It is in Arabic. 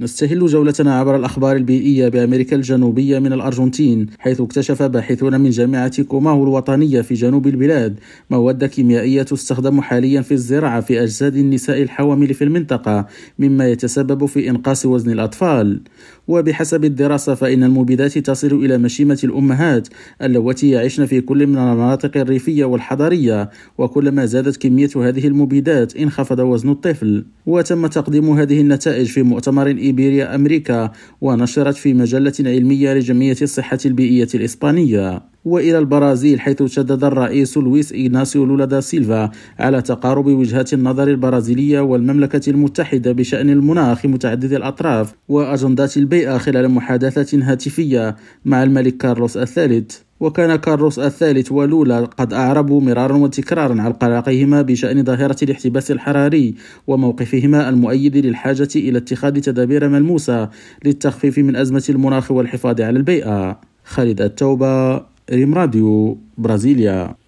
نستهل جولتنا عبر الأخبار البيئية بأمريكا الجنوبية من الأرجنتين حيث اكتشف باحثون من جامعة كوماهو الوطنية في جنوب البلاد مواد كيميائية تستخدم حاليا في الزراعة في أجساد النساء الحوامل في المنطقة مما يتسبب في إنقاص وزن الأطفال. وبحسب الدراسة فإن المبيدات تصل إلى مشيمة الأمهات اللواتي يعيشن في كل من المناطق الريفية والحضرية وكلما زادت كمية هذه المبيدات انخفض وزن الطفل. وتم تقديم هذه النتائج في مؤتمر إيبيريا أمريكا ونشرت في مجلة علمية لجمعية الصحة البيئية الإسبانية. وإلى البرازيل حيث شدد الرئيس لويس إيغناسيو لولا دا سيلفا على تقارب وجهات النظر البرازيلية والمملكة المتحدة بشأن المناخ متعدد الأطراف وأجندات البيئة خلال محادثة هاتفية مع الملك كارلوس الثالث. وكان كارلوس الثالث ولولا قد أعربوا مرارا وتكرارا عن قلقهما بشأن ظاهرة الاحتباس الحراري وموقفهما المؤيد للحاجة إلى اتخاذ تدابير ملموسة للتخفيف من أزمة المناخ والحفاظ على البيئة. خالد التوبة ريم راديو برازيليا.